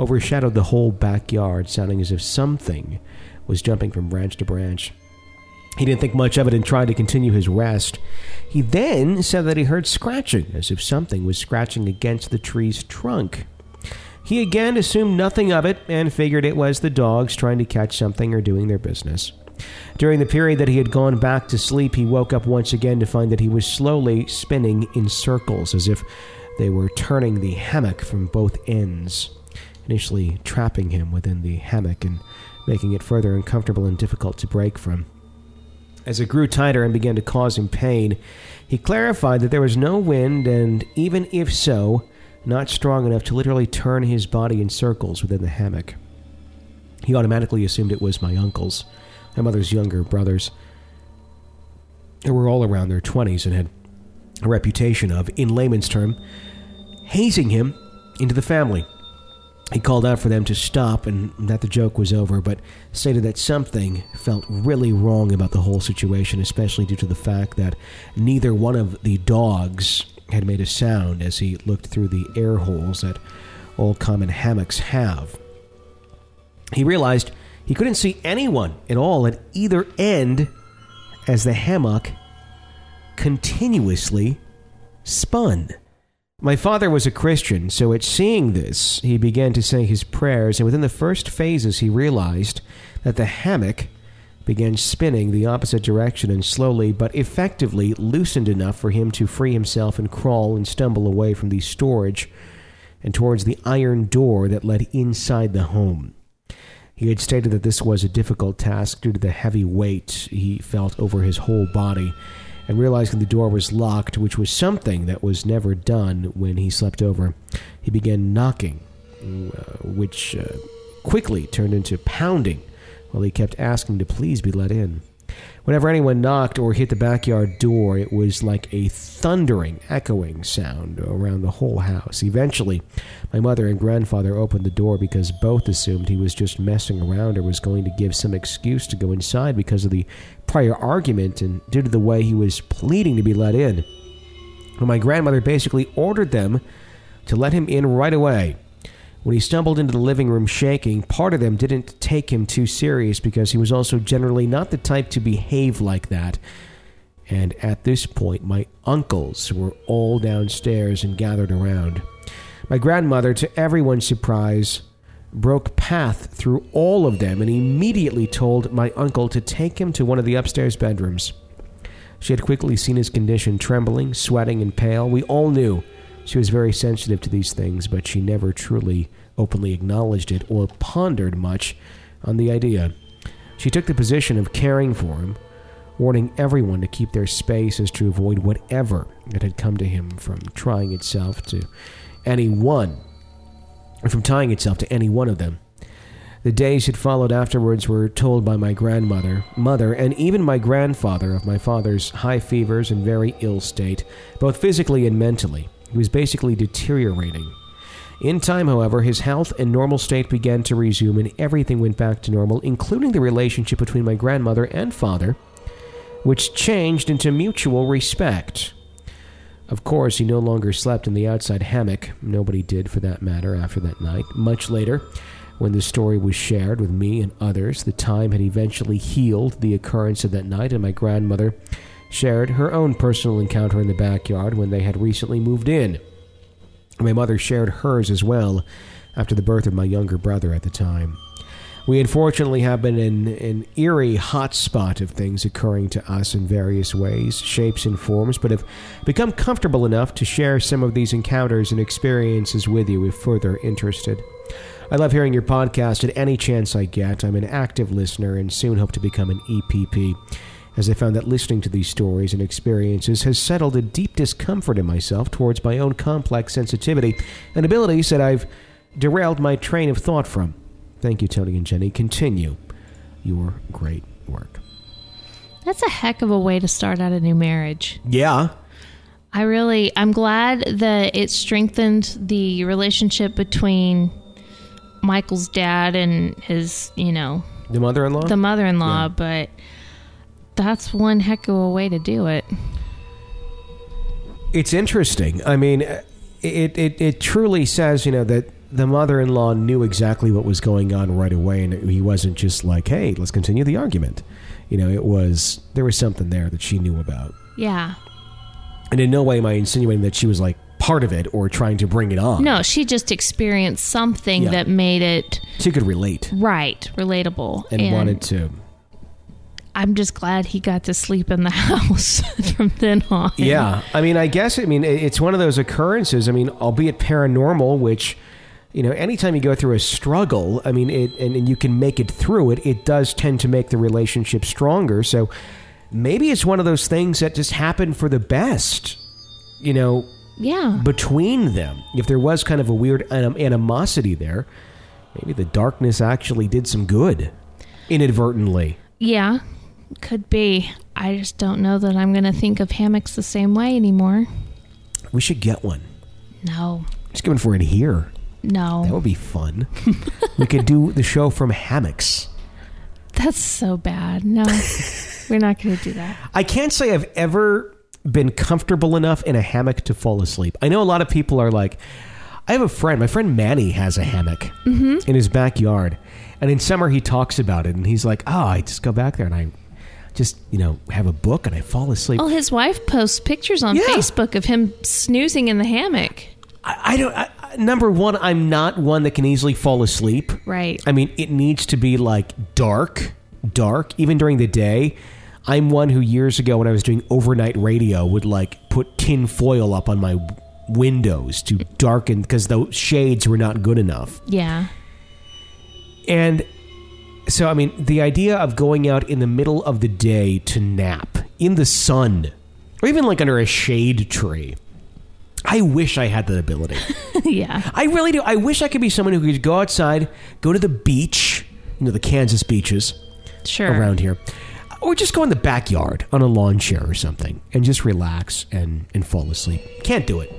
overshadowed the whole backyard, sounding as if something was jumping from branch to branch. He didn't think much of it and tried to continue his rest. He then said that he heard scratching, as if something was scratching against the tree's trunk. He again assumed nothing of it and figured it was the dogs trying to catch something or doing their business. During the period that he had gone back to sleep, he woke up once again to find that he was slowly spinning in circles as if they were turning the hammock from both ends, initially trapping him within the hammock and making it further uncomfortable and difficult to break from. As it grew tighter and began to cause him pain, he clarified that there was no wind, and even if so, not strong enough to literally turn his body in circles within the hammock. He automatically assumed it was my uncles, my mother's younger brothers, They were all around their 20s and had a reputation of, in layman's term, hazing him into the family. He called out for them to stop and that the joke was over, but stated that something felt really wrong about the whole situation, especially due to the fact that neither one of the dogs had made a sound as he looked through the air holes that all common hammocks have. He realized he couldn't see anyone at all at either end as the hammock continuously spun. My father was a Christian, so at seeing this, he began to say his prayers, and within the first phases, he realized that the hammock began spinning the opposite direction and slowly but effectively loosened enough for him to free himself and crawl and stumble away from the storage and towards the iron door that led inside the home. He had stated that this was a difficult task due to the heavy weight he felt over his whole body, and realizing the door was locked, which was something that was never done when he slept over, he began knocking, uh, which uh, quickly turned into pounding while he kept asking to please be let in. Whenever anyone knocked or hit the backyard door, it was like a thundering, echoing sound around the whole house. Eventually, my mother and grandfather opened the door because both assumed he was just messing around or was going to give some excuse to go inside because of the prior argument and due to the way he was pleading to be let in. But my grandmother basically ordered them to let him in right away. When he stumbled into the living room shaking, part of them didn't take him too serious because he was also generally not the type to behave like that. And at this point, my uncles were all downstairs and gathered around. My grandmother, to everyone's surprise, broke path through all of them and immediately told my uncle to take him to one of the upstairs bedrooms. She had quickly seen his condition, trembling, sweating, and pale. We all knew she was very sensitive to these things, but she never truly openly acknowledged it or pondered much on the idea. She took the position of caring for him, warning everyone to keep their space as to avoid whatever that had come to him from trying itself to any one, from tying itself to any one of them. The days that followed afterwards were told by my grandmother, mother, and even my grandfather of my father's high fevers and very ill state, both physically and mentally. He was basically deteriorating. In time, however, his health and normal state began to resume, and everything went back to normal, including the relationship between my grandmother and father, which changed into mutual respect. Of course, he no longer slept in the outside hammock. Nobody did, for that matter, after that night. Much later, When the story was shared with me and others, the time had eventually healed the occurrence of that night, and my grandmother shared her own personal encounter in the backyard when they had recently moved in. My mother shared hers as well after the birth of my younger brother at the time. We unfortunately have been in an eerie hotspot of things occurring to us in various ways, shapes, and forms, but have become comfortable enough to share some of these encounters and experiences with you if further interested. I love hearing your podcast at any chance I get. I'm an active listener and soon hope to become an EPP, as I found that listening to these stories and experiences has settled a deep discomfort in myself towards my own complex sensitivity and abilities that I've derailed my train of thought from. Thank you, Tony and Jenny. Continue your great work. That's a heck of a way to start out a new marriage. Yeah. I really, I'm glad that it strengthened the relationship between Michael's dad and his, you know, The mother in law? the mother in law, Yeah. but that's one heck of a way to do it. It's interesting. I mean, it, it, it truly says, you know, that the mother in law knew exactly what was going on right away, and he wasn't just like, hey, let's continue the argument. You know, it was, there was something there that she knew about. Yeah. And in no way am I insinuating that she was like part of it or trying to bring it on. No, she just experienced something Yeah. that made it She could relate right, relatable. and, wanted to. I'm just glad he got to sleep in the house from then on. Yeah, I mean, I guess I mean it's one of those occurrences. I mean, albeit paranormal, which you know, anytime you go through a struggle, I mean, it and, and you can make it through it, it does tend to make the relationship stronger. So maybe it's one of those things that just happened for the best. You know, Yeah. between them, if there was kind of a weird anim- animosity there, maybe the darkness actually did some good inadvertently. Yeah. Could be. I just don't know that I'm going to think of hammocks the same way anymore. We should get one. No. Just going for it here. No. That would be fun. we could do the show from hammocks. That's so bad. No. We're not going to do that. I can't say I've ever been comfortable enough in a hammock to fall asleep. I know a lot of people are like, I have a friend, my friend Manny has a hammock mm-hmm. in his backyard. And in summer, he talks about it. And he's like, oh, I just go back there and I just, you know, have a book and I fall asleep. Well, his wife posts pictures on Yeah. Facebook of him snoozing in the hammock. I, I don't, I, number one, I'm not one that can easily fall asleep. Right. I mean, it needs to be like dark, dark, even during the day. I'm one who years ago, when I was doing overnight radio, would like put tin foil up on my windows to darken because the shades were not good enough. Yeah. And so, I mean, the idea of going out in the middle of the day to nap in the sun or even like under a shade tree, I wish I had that ability. yeah. I really do. I wish I could be someone who could go outside, go to the beach, you know, the Kansas beaches Sure. around here, or just go in the backyard on a lawn chair or something and just relax and, and fall asleep. Can't do it.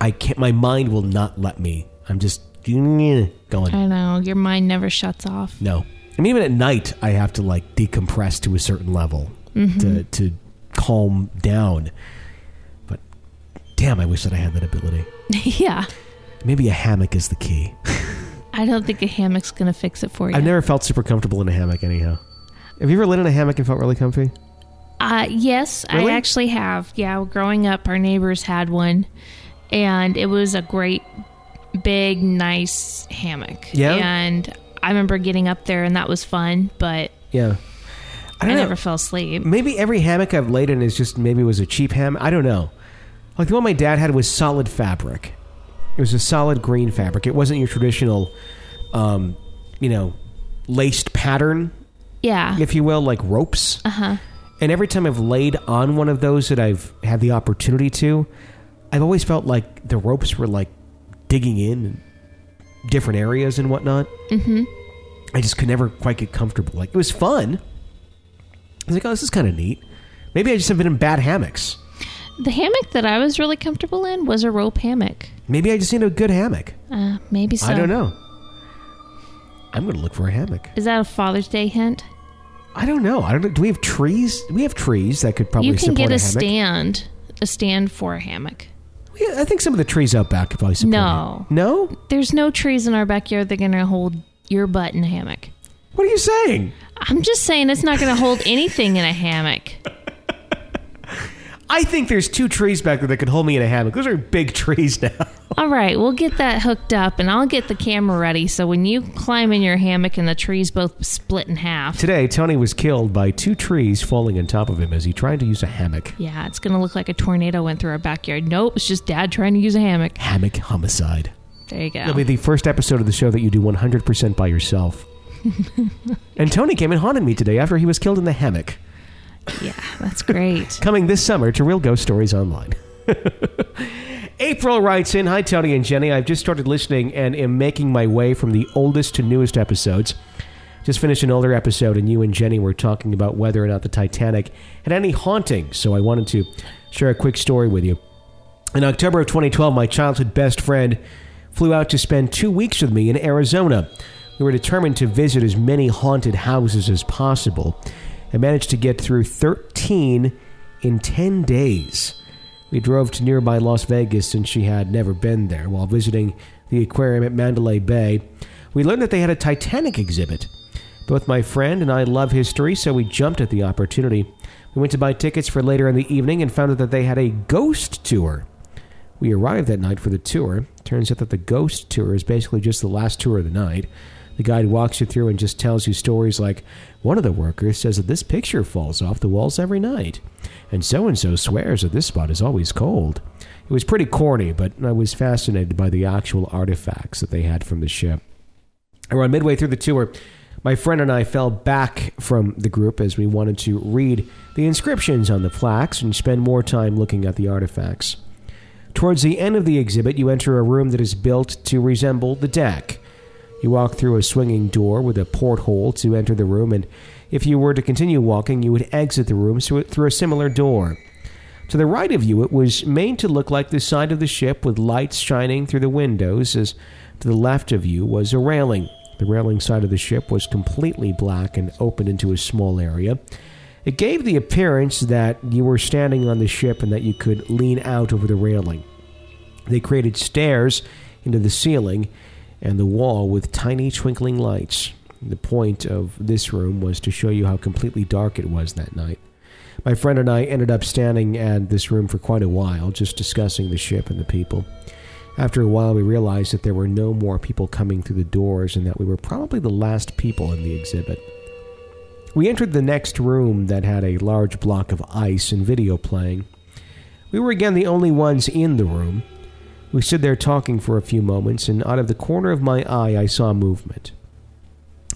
I can't. My mind will not let me. I'm just going. I know. Your mind never shuts off. No. I mean, even at night, I have to like decompress to a certain level to to calm down. But damn, I wish that I had that ability. yeah. Maybe a hammock is the key. I don't think a hammock's going to fix it for you. I've never felt super comfortable in a hammock, anyhow. Have you ever laid in a hammock and felt really comfy? Uh, yes, Really? I actually have. Yeah, growing up, our neighbors had one, and it was a great, big, nice hammock. Yeah? And I remember getting up there, and that was fun, but Yeah. I I, don't know. never fell asleep. Maybe every hammock I've laid in is just maybe it was a cheap hammock. I don't know. Like the one my dad had was solid fabric. It was a solid green fabric. It wasn't your traditional, um, you know, laced pattern, Yeah. if you will, like ropes. Uh huh. And every time I've laid on one of those that I've had the opportunity to, I've always felt like the ropes were like digging in different areas and whatnot. Mm-hmm. I just could never quite get comfortable. Like it was fun. I was like, oh, this is kind of neat. Maybe I just have been in bad hammocks. The hammock that I was really comfortable in was a rope hammock. Maybe I just need a good hammock. Uh, maybe so. I don't know. I'm going to look for a hammock. Is that a Father's Day hint? I don't know. I don't know. Do we have trees? We have trees that could probably you can get a, a stand, a stand for a hammock. Yeah, I think some of the trees out back could probably support No. it. No? There's no trees in our backyard that are going to hold your butt in a hammock. What are you saying? I'm just saying it's not going to hold anything in a hammock. I think there's two trees back there that could hold me in a hammock. Those are big trees now. All right, we'll get that hooked up and I'll get the camera ready so when you climb in your hammock and the trees both split in half. Today, Tony was killed by two trees falling on top of him as he tried to use a hammock. Yeah, it's going to look like a tornado went through our backyard. Nope, it's just dad trying to use a hammock. Hammock homicide. There you go. It'll be the first episode of the show that you do 100% by yourself. and Tony came and haunted me today after he was killed in the hammock. Yeah, that's great. Coming this summer to Real Ghost Stories Online. April writes in Hi, Tony and Jenny. I've just started listening and am making my way from the oldest to newest episodes. Just finished an older episode, and you and Jenny were talking about whether or not the Titanic had any hauntings, so I wanted to share a quick story with you. In October of 2012, my childhood best friend flew out to spend two weeks with me in Arizona. We were determined to visit as many haunted houses as possible and managed to get through 13 in 10 days. We drove to nearby Las Vegas since she had never been there. While visiting the aquarium at Mandalay Bay, we learned that they had a Titanic exhibit. Both my friend and I love history, so we jumped at the opportunity. We went to buy tickets for later in the evening and found out that they had a ghost tour. We arrived that night for the tour. Turns out that the ghost tour is basically just the last tour of the night. The guide walks you through and just tells you stories like one of the workers says that this picture falls off the walls every night, and so and so swears that this spot is always cold. It was pretty corny, but I was fascinated by the actual artifacts that they had from the ship. Around midway through the tour, my friend and I fell back from the group as we wanted to read the inscriptions on the plaques and spend more time looking at the artifacts. Towards the end of the exhibit, you enter a room that is built to resemble the deck. You walk through a swinging door with a porthole to enter the room, and if you were to continue walking, you would exit the room through a similar door. To the right of you, it was made to look like the side of the ship with lights shining through the windows, as to the left of you was a railing. The railing side of the ship was completely black and opened into a small area. It gave the appearance that you were standing on the ship and that you could lean out over the railing. They created stairs into the ceiling and the wall with tiny twinkling lights. The point of this room was to show you how completely dark it was that night. My friend and I ended up standing at this room for quite a while, just discussing the ship and the people. After a while, we realized that there were no more people coming through the doors and that we were probably the last people in the exhibit. We entered the next room that had a large block of ice and video playing. We were again the only ones in the room. We stood there talking for a few moments, and out of the corner of my eye, I saw movement.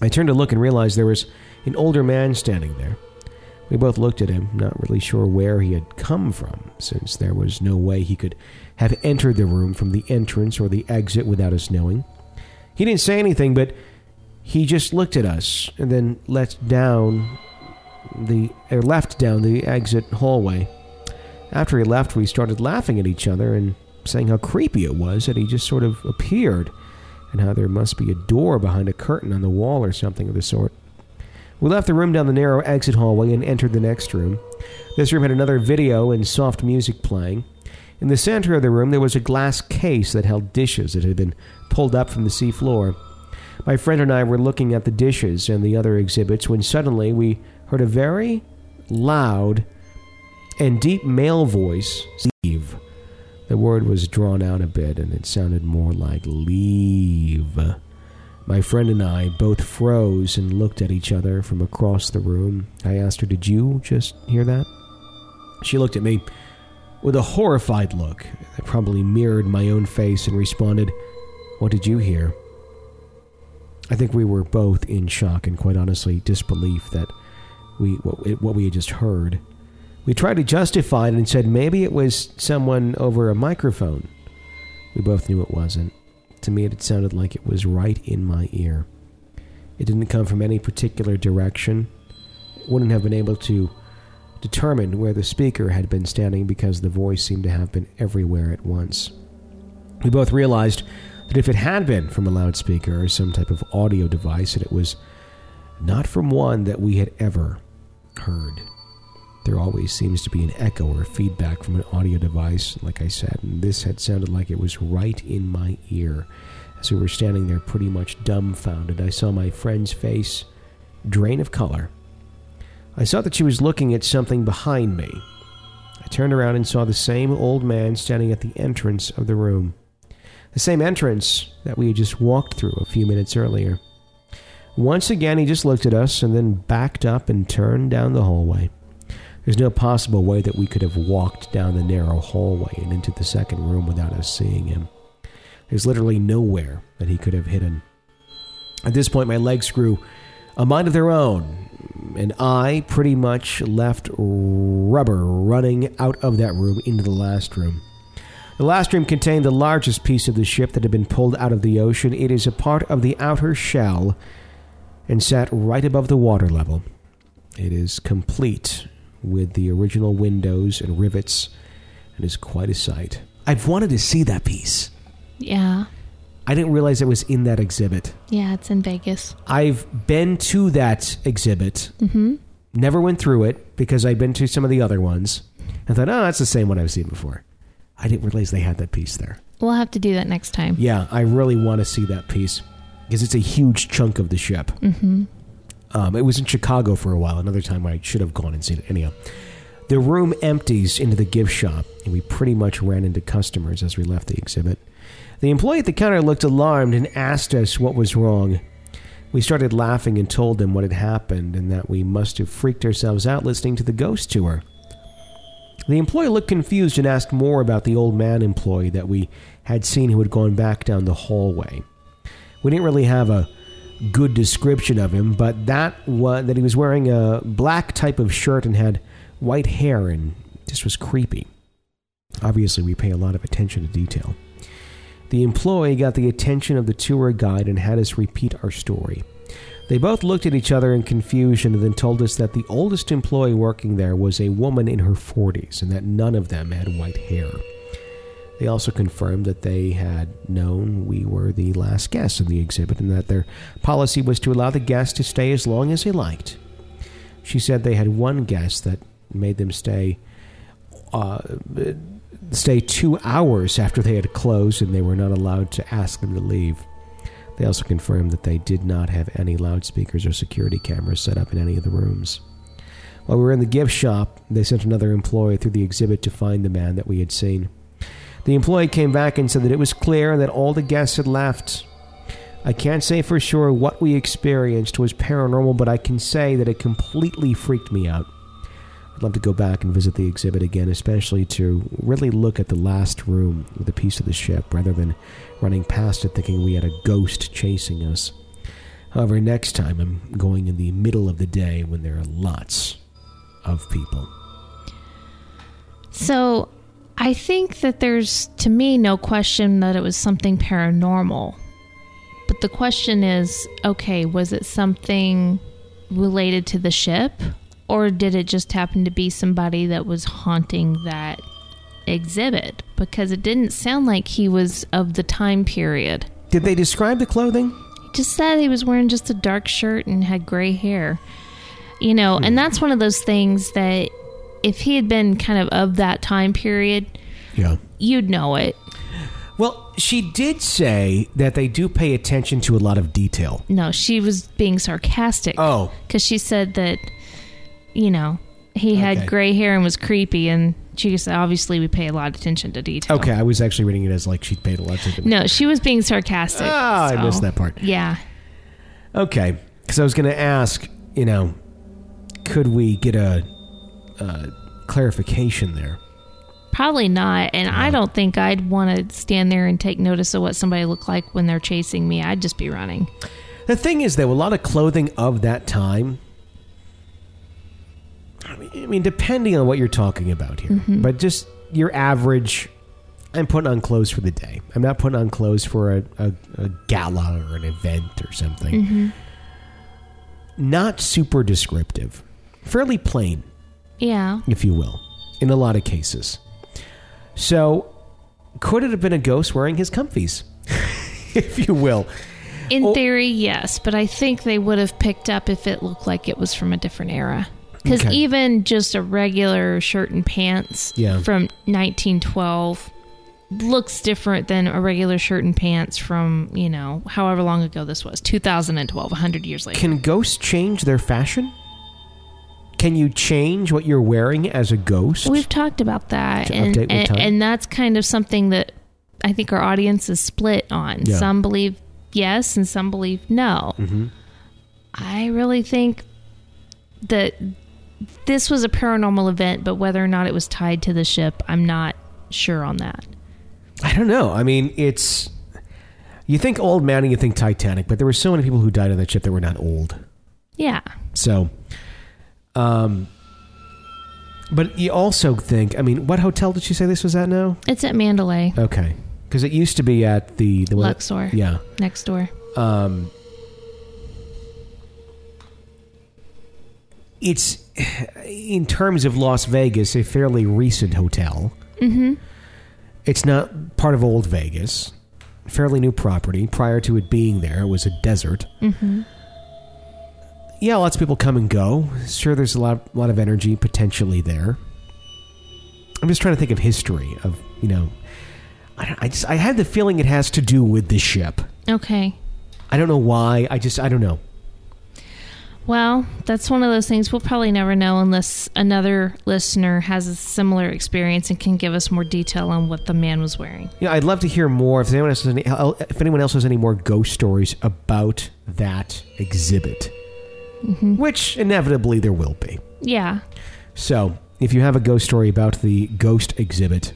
I turned to look and realized there was an older man standing there. We both looked at him, not really sure where he had come from, since there was no way he could have entered the room from the entrance or the exit without us knowing. He didn't say anything, but he just looked at us and then let down the or left down the exit hallway. After he left, we started laughing at each other and saying how creepy it was that he just sort of appeared and how there must be a door behind a curtain on the wall or something of the sort. We left the room down the narrow exit hallway and entered the next room. This room had another video and soft music playing. In the center of the room, there was a glass case that held dishes that had been pulled up from the seafloor. My friend and I were looking at the dishes and the other exhibits when suddenly we heard a very loud and deep male voice. The word was drawn out a bit and it sounded more like leave. My friend and I both froze and looked at each other from across the room. I asked her, Did you just hear that? She looked at me with a horrified look that probably mirrored my own face and responded, What did you hear? I think we were both in shock and quite honestly disbelief that we what, what we had just heard. We tried to justify it and said maybe it was someone over a microphone. We both knew it wasn't. To me, it sounded like it was right in my ear. It didn't come from any particular direction. It wouldn't have been able to determine where the speaker had been standing because the voice seemed to have been everywhere at once. We both realized that if it had been from a loudspeaker or some type of audio device, that it was not from one that we had ever heard. There always seems to be an echo or feedback from an audio device, like I said, and this had sounded like it was right in my ear. As we were standing there pretty much dumbfounded, I saw my friend's face drain of color. I saw that she was looking at something behind me. I turned around and saw the same old man standing at the entrance of the room. The same entrance that we had just walked through a few minutes earlier. Once again, he just looked at us and then backed up and turned down the hallway. There's no possible way that we could have walked down the narrow hallway and into the second room without us seeing him. There's literally nowhere that he could have hidden. At this point, my legs grew a mind of their own, and I pretty much left rubber running out of that room into the last room. The last room contained the largest piece of the ship that had been pulled out of the ocean. It is a part of the outer shell and sat right above the water level. It is complete with the original windows and rivets and is quite a sight. I've wanted to see that piece. Yeah. I didn't realize it was in that exhibit. Yeah, it's in Vegas. I've been to that exhibit. Mm-hmm. Never went through it because I'd been to some of the other ones. I thought, oh, that's the same one I've seen before. I didn't realize they had that piece there. We'll have to do that next time. Yeah, I really want to see that piece because it's a huge chunk of the ship. Mm-hmm. Um, it was in Chicago for a while. Another time I should have gone and seen it. Anyhow, the room empties into the gift shop, and we pretty much ran into customers as we left the exhibit. The employee at the counter looked alarmed and asked us what was wrong. We started laughing and told him what had happened and that we must have freaked ourselves out listening to the ghost tour. The employee looked confused and asked more about the old man employee that we had seen who had gone back down the hallway. We didn't really have a good description of him, but that was that he was wearing a black type of shirt and had white hair and just was creepy. Obviously, we pay a lot of attention to detail. The employee got the attention of the tour guide and had us repeat our story. They both looked at each other in confusion and then told us that the oldest employee working there was a woman in her 40s and that none of them had white hair. They also confirmed that they had known we were the last guests in the exhibit and that their policy was to allow the guests to stay as long as they liked. She said they had one guest that made them stay uh, stay two hours after they had closed and they were not allowed to ask them to leave. They also confirmed that they did not have any loudspeakers or security cameras set up in any of the rooms. While we were in the gift shop, they sent another employee through the exhibit to find the man that we had seen. The employee came back and said that it was clear that all the guests had left. I can't say for sure what we experienced was paranormal, but I can say that it completely freaked me out. I'd love to go back and visit the exhibit again, especially to really look at the last room with a piece of the ship rather than running past it thinking we had a ghost chasing us. However, next time I'm going in the middle of the day when there are lots of people. So I think that there's, to me, no question that it was something paranormal. But the question is okay, was it something related to the ship? Or did it just happen to be somebody that was haunting that exhibit? Because it didn't sound like he was of the time period. Did they describe the clothing? He just said he was wearing just a dark shirt and had gray hair. You know, and hmm. that's one of those things that if he had been kind of of that time period, Yeah. you'd know it. Well, she did say that they do pay attention to a lot of detail. No, she was being sarcastic. Oh. Because she said that, you know, he had Okay. gray hair and was creepy, and she said, obviously, we pay a lot of attention to detail. Okay, I was actually reading it as like she paid a lot of attention. No, she was being sarcastic. Ah, I missed that part. Yeah. Okay, because I was going to ask, you know, could we get a, a clarification there? Probably not. And I don't think I'd want to stand there and take notice of what somebody looked like when they're chasing me. I'd just be running. The thing is, though, a lot of clothing of that time. I mean, I mean depending on what you're talking about here, mm-hmm. but just your average. I'm putting on clothes for the day. I'm not putting on clothes for a, a, a gala or an event or something. Mm-hmm. Not super descriptive, fairly plain. Yeah. if you will, in a lot of cases. So, could it have been a ghost wearing his comfies, if you will? In Oh. theory, yes. But I think they would have picked up if it looked like it was from a different era. Because Okay. even just a regular shirt and pants Yeah. from 1912 looks different than a regular shirt and pants from, you know, however long ago this was 2012, 100 years later. Can ghosts change their fashion? Can you change what you're wearing as a ghost? We've talked about that, and, and, and that's kind of something that I think our audience is split on. Yeah. Some believe yes, and some believe no. Mhm. I really think that this was a paranormal event, but whether or not it was tied to the ship, I'm not sure on that. I don't know. I mean, it's you think old man and you think Titanic, but there were so many people who died on that ship that were not old. Yeah, So, um, but you also think. I mean, what hotel did she say this was at now? it's at Mandalay, Okay, because it used to be at the the Luxor, Yeah. next door. Um, it's in terms of Las Vegas, a fairly recent hotel. Mm-hmm. It's not part of old Vegas. Fairly new property. Prior to it being there, it was a desert. Mm-hmm. Yeah, lots of people come and go. Sure, there's a lot, lot of energy potentially there. I'm just trying to think of history of you know. I, don't- I just I had the feeling it has to do with the ship. Okay. I don't know why. I just I don't know. Well, that's one of those things we'll probably never know unless another listener has a similar experience and can give us more detail on what the man was wearing. Yeah, I'd love to hear more. If anyone else has any, if anyone else has any more ghost stories about that exhibit, Mm-hmm. which inevitably there will be. Yeah. So, if you have a ghost story about the ghost exhibit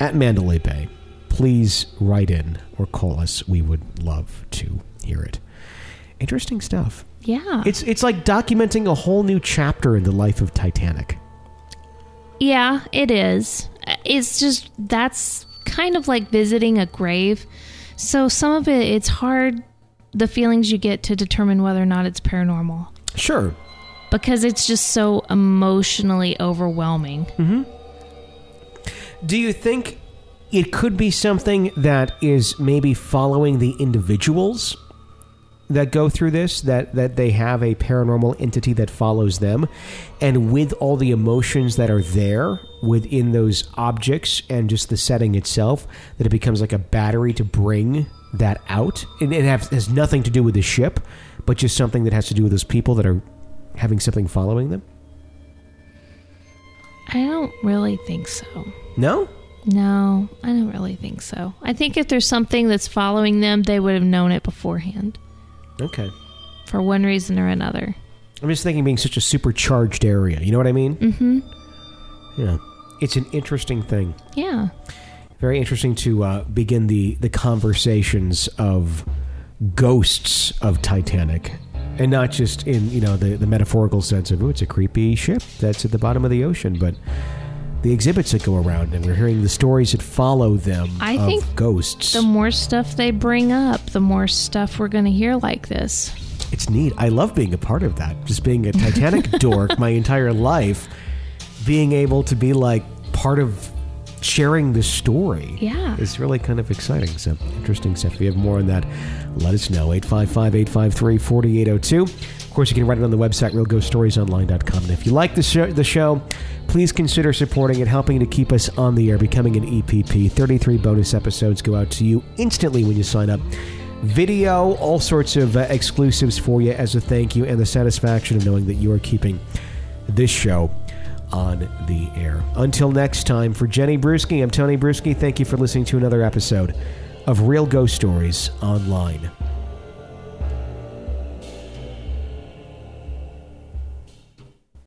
at Mandalay Bay, please write in or call us. We would love to hear it. Interesting stuff. Yeah. It's it's like documenting a whole new chapter in the life of Titanic. yeah, it is. It's just that's kind of like visiting a grave. So some of it it's hard the feelings you get to determine whether or not it's paranormal Sure. because it's just so emotionally overwhelming. Mm-hmm. Do you think it could be something that is maybe following the individuals that go through this that that they have a paranormal entity that follows them and with all the emotions that are there within those objects and just the setting itself that it becomes like a battery to bring that out and it has, has nothing to do with the ship but just something that has to do with those people that are having something following them I don't really think so. no No, I don't really think so. I think if there's something that's following them, they would have known it beforehand okay for one reason or another. I'm just thinking being such a supercharged area. You know what I mean? Mm-hmm. Yeah. It's an interesting thing. Yeah. Very interesting to uh, begin the, the conversations of ghosts of Titanic. And not just in, you know, the, the metaphorical sense of, oh, it's a creepy ship that's at the bottom of the ocean, but the exhibits that go around and we're hearing the stories that follow them I of think ghosts. The more stuff they bring up, the more stuff we're going to hear like this. It's neat. I love being a part of that. Just being a Titanic dork my entire life, being able to be like part of sharing the story. Yeah. It's really kind of exciting. So, interesting stuff. If you have more on that, let us know. 855 853 4802. Of course, you can write it on the website, realghoststoriesonline.com. And if you like the show, the show, please consider supporting it, helping to keep us on the air, becoming an EPP. 33 bonus episodes go out to you instantly when you sign up video, all sorts of uh, exclusives for you as a thank you, and the satisfaction of knowing that you are keeping this show on the air. Until next time, for Jenny Brueski, I'm Tony Brueski. Thank you for listening to another episode of Real Ghost Stories Online.